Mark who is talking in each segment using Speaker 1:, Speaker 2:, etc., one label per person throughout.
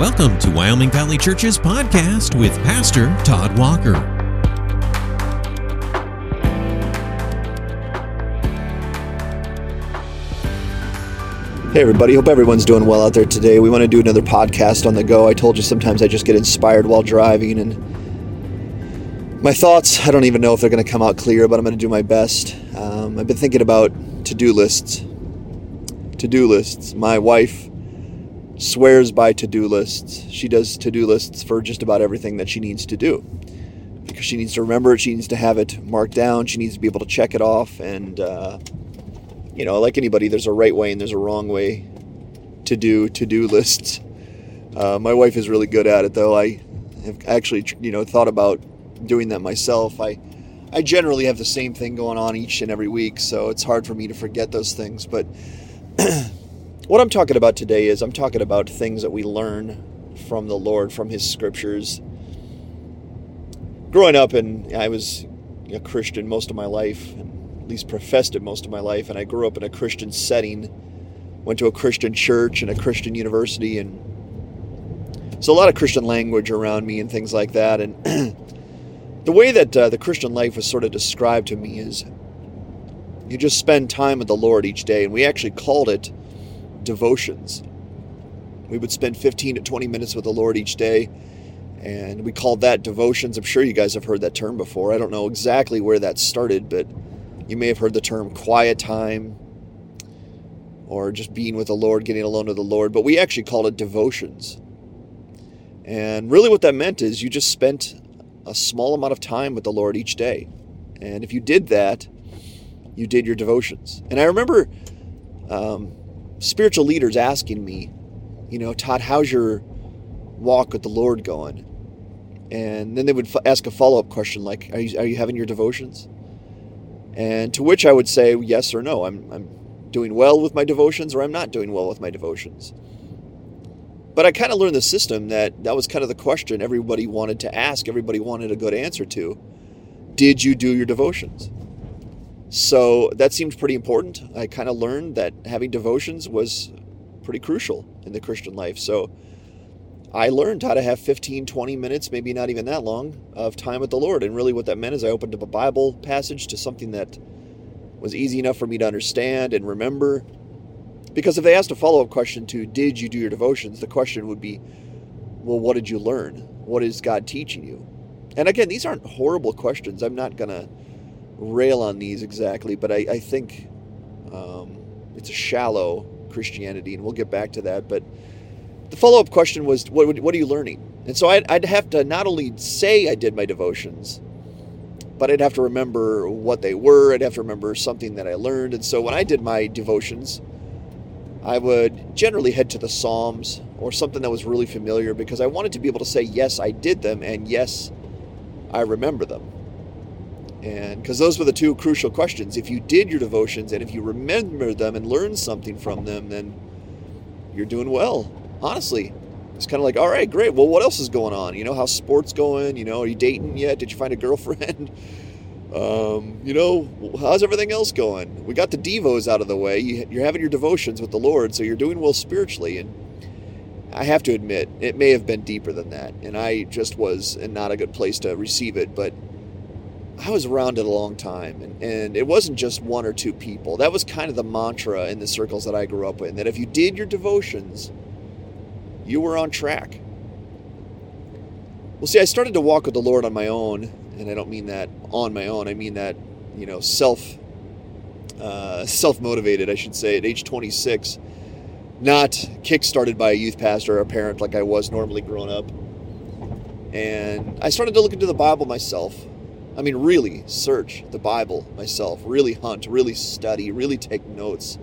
Speaker 1: Welcome to Wyoming Valley Church's podcast with Pastor Todd Walker.
Speaker 2: Hey, everybody. Hope everyone's doing well out there today. We want to do another podcast on the go. I told you sometimes I just get inspired while driving, and my thoughts, I don't even know if they're going to come out clear, but I'm going to do my best. Um, I've been thinking about to do lists. To do lists. My wife swears by to do lists. She does to do lists for just about everything that she needs to do because she needs to remember it, she needs to have it marked down, she needs to be able to check it off, and, uh, you know, like anybody, there's a right way and there's a wrong way to do to do lists. Uh, my wife is really good at it, though. I have actually, you know, thought about doing that myself. I, I generally have the same thing going on each and every week, so it's hard for me to forget those things. But what I'm talking about today is I'm talking about things that we learn from the Lord, from His scriptures. Growing up, and I was a Christian most of my life, and at least professed it most of my life, and I grew up in a Christian setting, went to a Christian church and a Christian university, and so a lot of Christian language around me and things like that. And the way that uh, the Christian life was sort of described to me is you just spend time with the Lord each day, and we actually called it devotions. We would spend 15 to 20 minutes with the Lord each day, and we called that devotions. I'm sure you guys have heard that term before. I don't know exactly where that started, but you may have heard the term quiet time or just being with the Lord, getting alone with the Lord, but we actually called it devotions. And really, what that meant is you just spent a small amount of time with the Lord each day. And if you did that, you did your devotions. And I remember um, spiritual leaders asking me, you know, Todd, how's your walk with the Lord going? And then they would f- ask a follow up question like, are you, are you having your devotions? And to which I would say yes or no. I'm, I'm doing well with my devotions or I'm not doing well with my devotions. But I kind of learned the system that that was kind of the question everybody wanted to ask, everybody wanted a good answer to. Did you do your devotions? So that seemed pretty important. I kind of learned that having devotions was pretty crucial in the Christian life. So I learned how to have 15, 20 minutes, maybe not even that long, of time with the Lord. And really, what that meant is I opened up a Bible passage to something that was easy enough for me to understand and remember. Because if they asked a follow up question to, Did you do your devotions? the question would be, Well, what did you learn? What is God teaching you? And again, these aren't horrible questions. I'm not going to rail on these exactly, but I, I think um, it's a shallow Christianity, and we'll get back to that. But the follow up question was, what, what are you learning? And so I'd, I'd have to not only say I did my devotions, but I'd have to remember what they were. I'd have to remember something that I learned. And so when I did my devotions, I would generally head to the Psalms or something that was really familiar because I wanted to be able to say, yes, I did them, and yes, I remember them. And because those were the two crucial questions. If you did your devotions and if you remember them and learned something from them, then you're doing well honestly, it's kind of like, all right, great. Well, what else is going on? You know, how's sports going? You know, are you dating yet? Did you find a girlfriend? um, you know, how's everything else going? We got the devos out of the way. You, are having your devotions with the Lord, so you're doing well spiritually. And I have to admit, it may have been deeper than that, and I just was in not a good place to receive it. But I was around it a long time, and, and it wasn't just one or two people. That was kind of the mantra in the circles that I grew up in. That if you did your devotions you were on track. Well, see, I started to walk with the Lord on my own, and I don't mean that on my own. I mean that, you know, self uh, self motivated, I should say, at age 26, not kick-started by a youth pastor or a parent like I was normally growing up. And I started to look into the Bible myself. I mean, really search the Bible myself, really hunt, really study, really take notes.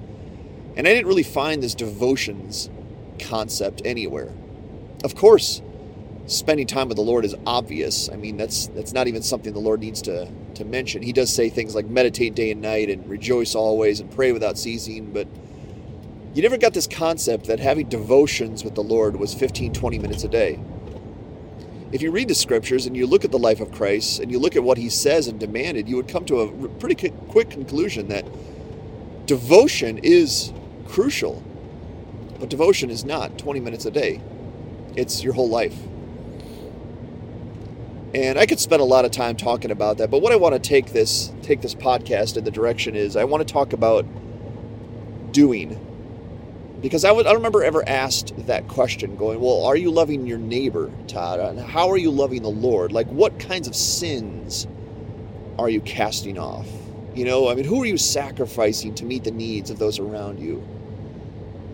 Speaker 2: And I didn't really find this devotions concept anywhere. Of course, spending time with the Lord is obvious. I mean, that's that's not even something the Lord needs to to mention. He does say things like meditate day and night and rejoice always and pray without ceasing, but you never got this concept that having devotions with the Lord was 15 20 minutes a day. If you read the scriptures and you look at the life of Christ and you look at what he says and demanded, you would come to a pretty quick conclusion that devotion is crucial but devotion is not 20 minutes a day. it's your whole life. And I could spend a lot of time talking about that, but what I want to take this take this podcast in the direction is I want to talk about doing. Because I, would, I remember ever asked that question going, well, are you loving your neighbor, Todd? And how are you loving the Lord? Like, what kinds of sins are you casting off? You know, I mean, who are you sacrificing to meet the needs of those around you?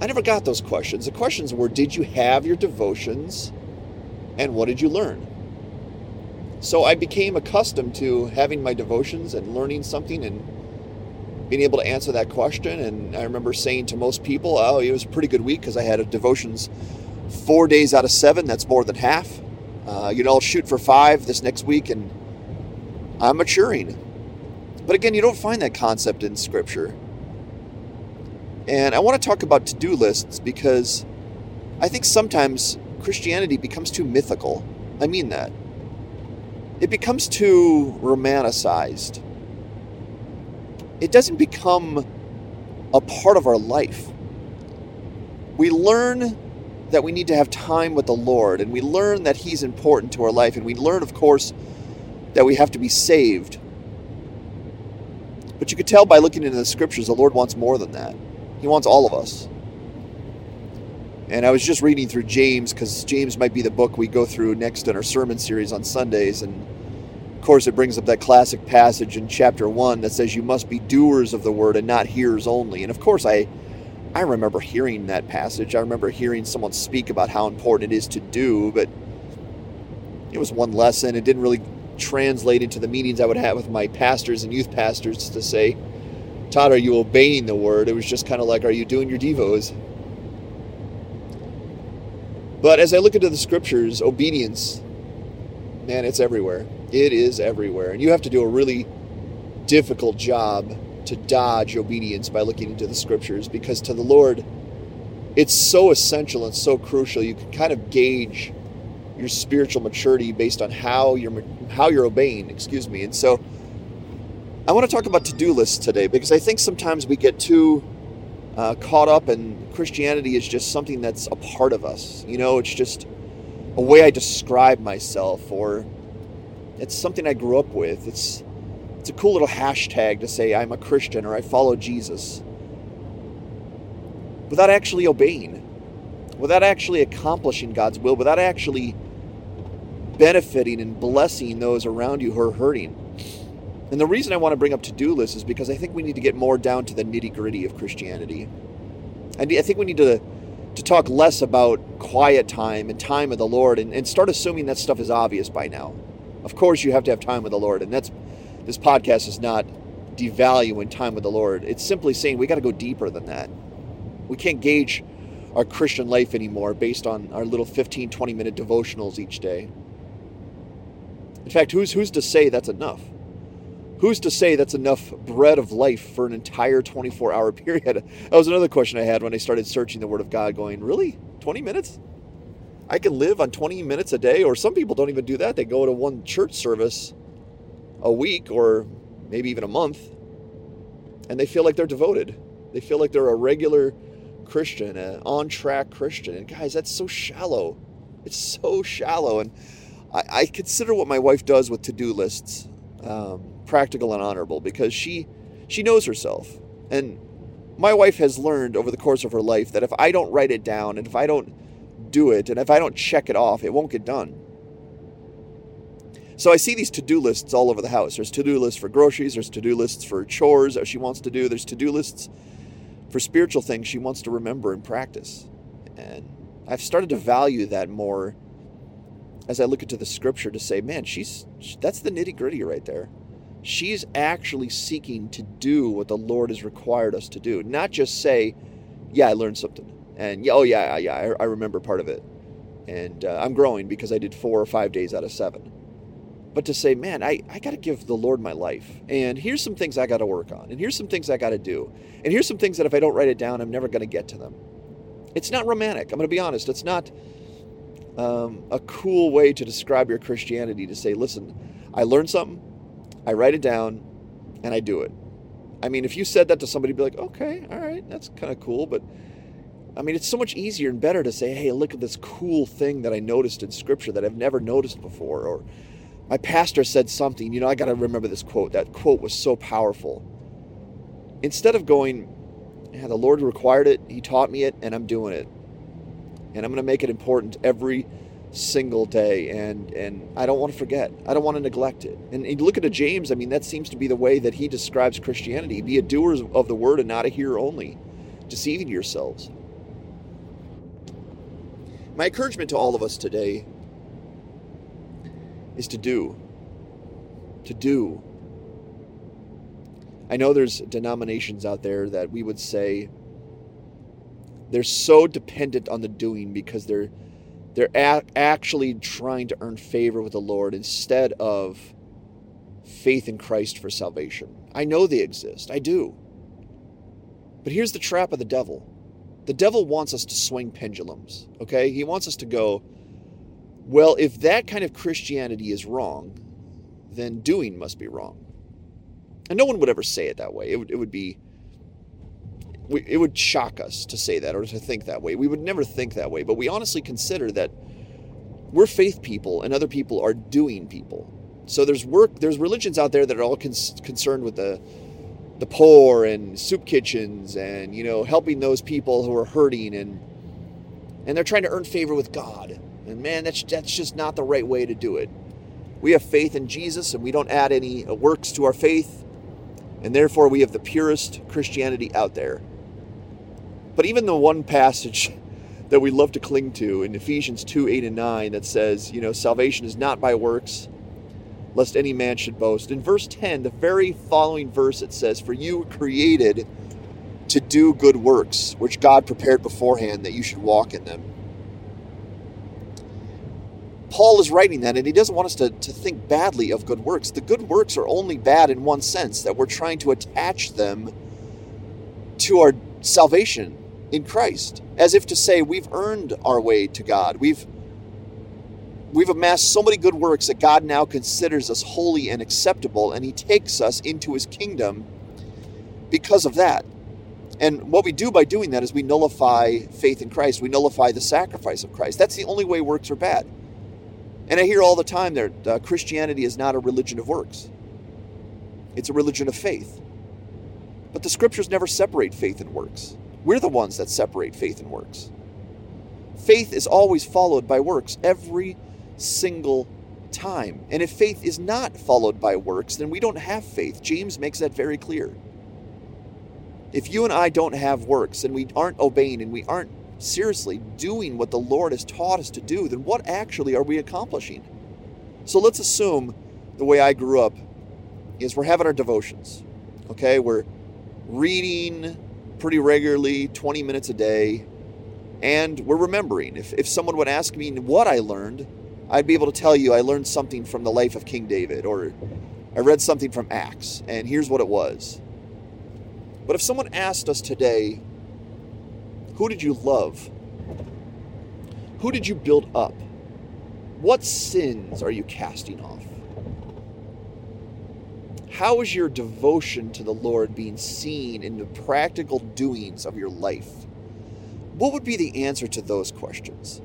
Speaker 2: I never got those questions. The questions were Did you have your devotions? And what did you learn? So I became accustomed to having my devotions and learning something and being able to answer that question. And I remember saying to most people, oh, it was a pretty good week because I had devotions four days out of seven. That's more than half. Uh, you know, I'll shoot for five this next week and I'm maturing. But again, you don't find that concept in Scripture. And I want to talk about to do lists because I think sometimes Christianity becomes too mythical. I mean that. It becomes too romanticized it doesn't become a part of our life. We learn that we need to have time with the Lord, and we learn that He's important to our life, and we learn, of course, that we have to be saved. But you could tell by looking into the scriptures, the Lord wants more than that. He wants all of us. And I was just reading through James because James might be the book we go through next in our sermon series on Sundays. And course, it brings up that classic passage in chapter one that says you must be doers of the word and not hearers only. And of course, I I remember hearing that passage. I remember hearing someone speak about how important it is to do, but it was one lesson. It didn't really translate into the meetings I would have with my pastors and youth pastors to say, Todd, are you obeying the word? It was just kind of like, are you doing your devos? But as I look into the scriptures, obedience, man, it's everywhere. It is everywhere. And you have to do a really difficult job to dodge obedience by looking into the scriptures because to the Lord, it's so essential and so crucial. You can kind of gauge your spiritual maturity based on how you're how you're obeying, excuse me. And so I want to talk about to-do lists today because I think sometimes we get too uh, caught up in Christianity is just something that's a part of us. You know, it's just a way I describe myself or it's something I grew up with. It's it's a cool little hashtag to say I'm a Christian or I follow Jesus. Without actually obeying, without actually accomplishing God's will, without actually benefiting and blessing those around you who are hurting. And the reason I want to bring up to do lists is because I think we need to get more down to the nitty gritty of Christianity. And I think we need to to talk less about quiet time and time with the Lord and, and start assuming that stuff is obvious by now. Of course, you have to have time with the Lord, and that's this podcast is not devaluing time with the Lord. It's simply saying we got to go deeper than that. We can't gauge our Christian life anymore based on our little 15, 20 minute devotionals each day. In fact, who's who's to say that's enough? Who's to say that's enough bread of life for an entire 24 hour period? That was another question I had when I started searching the Word of God, going, Really? 20 minutes? I can live on 20 minutes a day, or some people don't even do that. They go to one church service a week or maybe even a month, and they feel like they're devoted. They feel like they're a regular Christian, an on track Christian. And guys, that's so shallow. It's so shallow. And I, I consider what my wife does with to do lists um, practical and honorable because she she knows herself. And my wife has learned over the course of her life that if I don't write it down and if I don't do it, and if I don't check it off, it won't get done. So I see these to do lists all over the house. There's to do lists for groceries, there's to do lists for chores that she wants to do, there's to do lists for spiritual things she wants to remember and practice. And I've started to value that more as I look into the scripture to say, man, she's that's the nitty gritty right there. She's actually seeking to do what the Lord has required us to do, not just say, yeah, I learned something. And yeah, oh yeah, yeah, I, I remember part of it. And uh, I'm growing because I did four or five days out of seven. But to say, man, I, I got to give the Lord my life. And here's some things I got to work on. And here's some things I got to do. And here's some things that if I don't write it down, I'm never going to get to them. It's not romantic. I'm going to be honest. It's not um, a cool way to describe your Christianity to say, listen, I learned something, I write it down, and I do it. I mean, if you said that to somebody, be like, okay, all right, that's kind of cool. But I mean, it's so much easier and better to say, hey, look at this cool thing that I noticed in Scripture that I've never noticed before. Or my pastor said something, you know, I got to remember this quote. That quote was so powerful. Instead of going, yeah, the Lord required it, He taught me it, and I'm doing it. And I'm going to make it important every single day and and I don't want to forget. I don't want to neglect it. And, look at a James, I mean that seems to be the way that he describes Christianity. Be a doer of the word and not a hearer only, deceiving yourselves. My encouragement to all of us today is to do. To do. I know there's denominations out there that we would say they're so dependent on the doing because they're they're a- actually trying to earn favor with the Lord instead of faith in Christ for salvation. I know they exist. I do. But here's the trap of the devil. The devil wants us to swing pendulums, okay? He wants us to go, well, if that kind of Christianity is wrong, then doing must be wrong. And no one would ever say it that way. It would, it would be we, it would shock us to say that or to think that way. We would never think that way, but we honestly consider that we're faith people and other people are doing people. So there's work, there's religions out there that are all concerned with the the poor and soup kitchens and you know helping those people who are hurting and and they're trying to earn favor with God. And man, that's that's just not the right way to do it. We have faith in Jesus and we don't add any works to our faith. And therefore we have the purest Christianity out there. But even the one passage that we love to cling to in Ephesians 2 8 and 9 that says, you know, salvation is not by works, lest any man should boast. In verse 10, the very following verse, it says, For you were created to do good works, which God prepared beforehand that you should walk in them. Paul is writing that, and he doesn't want us to, to think badly of good works. The good works are only bad in one sense that we're trying to attach them to our salvation in Christ, as if to say we've earned our way to God. We've we've amassed so many good works that God now considers us holy and acceptable, and He takes us into His kingdom because of that. And what we do by doing that is we nullify faith in Christ. We nullify the sacrifice of Christ. That's the only way works are bad. And I hear all the time that uh, Christianity is not a religion of works, it's a religion of faith. But the scriptures never separate faith and works. We're the ones that separate faith and works. Faith is always followed by works every single time. And if faith is not followed by works, then we don't have faith. James makes that very clear. If you and I don't have works and we aren't obeying and we aren't seriously doing what the Lord has taught us to do, then what actually are we accomplishing? So let's assume the way I grew up is we're having our devotions. Okay, we're reading pretty regularly, 20 minutes a day. And we're remembering. If, if someone would ask me what I learned, I'd be able to tell you I learned something from the life of King David or I read something from Acts, and here's what it was. But if someone asked us today, who did you love? Who did you build up? What sins are you casting off? How is your devotion to the Lord being seen in the practical doings of your life? What would be the answer to those questions?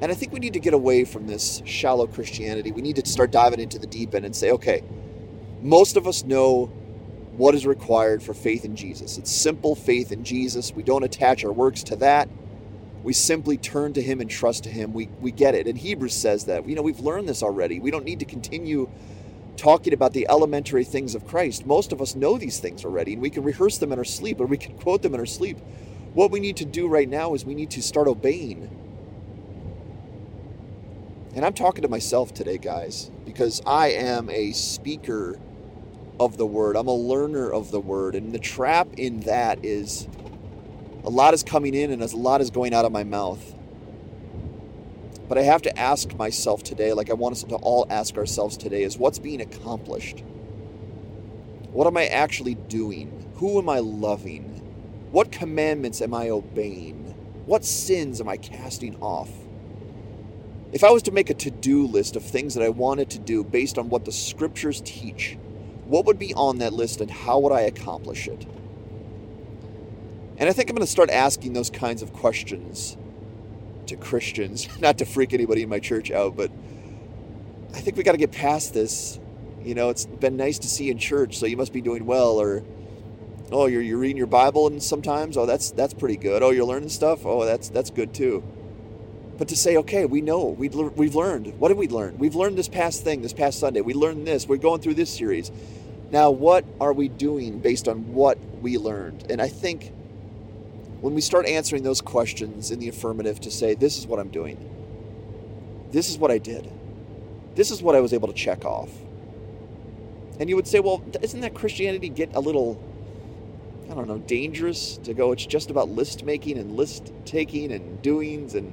Speaker 2: And I think we need to get away from this shallow Christianity. We need to start diving into the deep end and say, okay, most of us know what is required for faith in Jesus. It's simple faith in Jesus. We don't attach our works to that. We simply turn to Him and trust to Him. We, we get it. And Hebrews says that. You know, we've learned this already. We don't need to continue talking about the elementary things of Christ. Most of us know these things already, and we can rehearse them in our sleep, or we can quote them in our sleep. What we need to do right now is we need to start obeying. And I'm talking to myself today, guys, because I am a speaker of the word. I'm a learner of the word. And the trap in that is a lot is coming in and a lot is going out of my mouth. But I have to ask myself today, like I want us to all ask ourselves today, is what's being accomplished? What am I actually doing? Who am I loving? What commandments am I obeying? What sins am I casting off? If I was to make a to do list of things that I wanted to do based on what the scriptures teach, what would be on that list and how would I accomplish it? And I think I'm going to start asking those kinds of questions to Christians, not to freak anybody in my church out, but I think we got to get past this. You know, it's been nice to see you in church, so you must be doing well, or oh, you're, you're reading your Bible and sometimes, oh, that's that's pretty good. Oh, you're learning stuff. Oh, that's that's good too. But to say, okay, we know we we've learned. What have we learned? We've learned this past thing, this past Sunday. We learned this. We're going through this series. Now, what are we doing based on what we learned? And I think when we start answering those questions in the affirmative to say, this is what I'm doing, this is what I did, this is what I was able to check off. And you would say, well, isn't that Christianity get a little, I don't know, dangerous to go, it's just about list making and list taking and doings and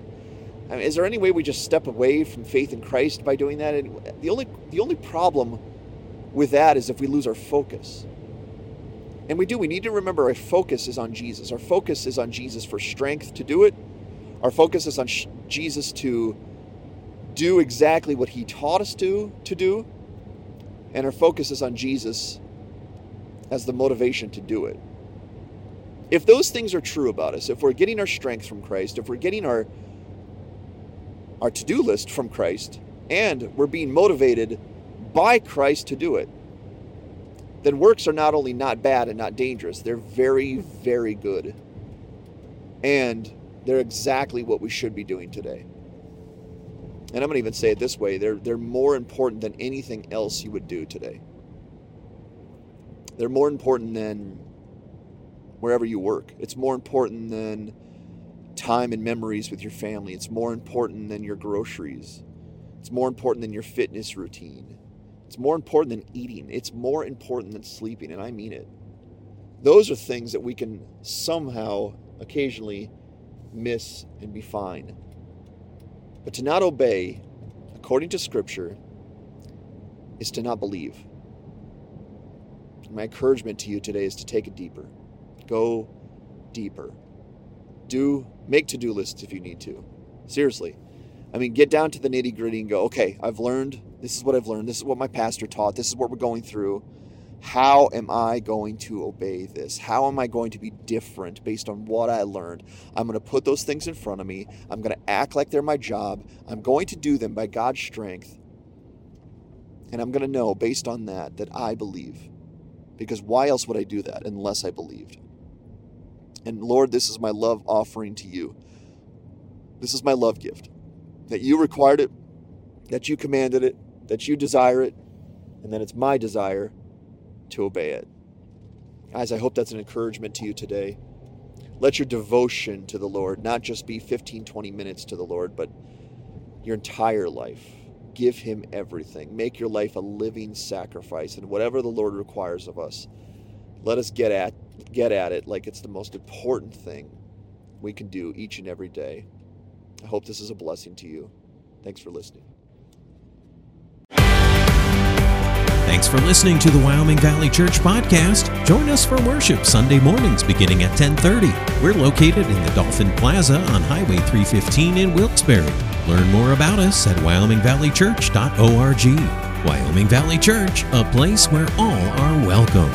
Speaker 2: I mean, is there any way we just step away from faith in Christ by doing that? And the only the only problem with that is if we lose our focus. And we do. We need to remember our focus is on Jesus. Our focus is on Jesus for strength to do it. Our focus is on sh- Jesus to do exactly what he taught us to, to do. And our focus is on Jesus as the motivation to do it. If those things are true about us, if we're getting our strength from Christ, if we're getting our our to-do list from Christ, and we're being motivated by Christ to do it, then works are not only not bad and not dangerous, they're very, very good. And they're exactly what we should be doing today. And I'm going to even say it this way they're, they're more important than anything else you would do today. They're more important than wherever you work. It's more important than time and memories with your family. It's more important than your groceries. It's more important than your fitness routine. It's more important than eating. It's more important than sleeping, and I mean it. Those are things that we can somehow occasionally miss and be fine. But to not obey, according to Scripture, is to not believe. My encouragement to you today is to take it deeper. Go deeper. Do make to-do lists if you need to. Seriously. I mean, get down to the nitty-gritty and go, okay, I've learned this is what I've learned. This is what my pastor taught. This is what we're going through. How am I going to obey this? How am I going to be different based on what I learned? I'm going to put those things in front of me. I'm going to act like they're my job. I'm going to do them by God's strength. And I'm going to know based on that that I believe. Because why else would I do that unless I believed? And Lord, this is my love offering to you. This is my love gift. That you required it, that you commanded it, that you desire it, and then it's my desire to obey it. Guys, I hope that's an encouragement to you today. Let your devotion to the Lord not just be 15, 20 minutes to the Lord, but your entire life. Give Him everything. Make your life a living sacrifice, and whatever the Lord requires of us, let us get at get at it like it's the most important thing we can do each and every day. I hope this is a blessing to you. Thanks for listening.
Speaker 1: Thanks for listening to the Wyoming Valley Church podcast. Join us for worship Sunday mornings beginning at 10:30. We're located in the Dolphin Plaza on Highway 315 in Wilkes-Barre. Learn more about us at wyomingvalleychurch.org. Wyoming Valley Church, a place where all are welcome.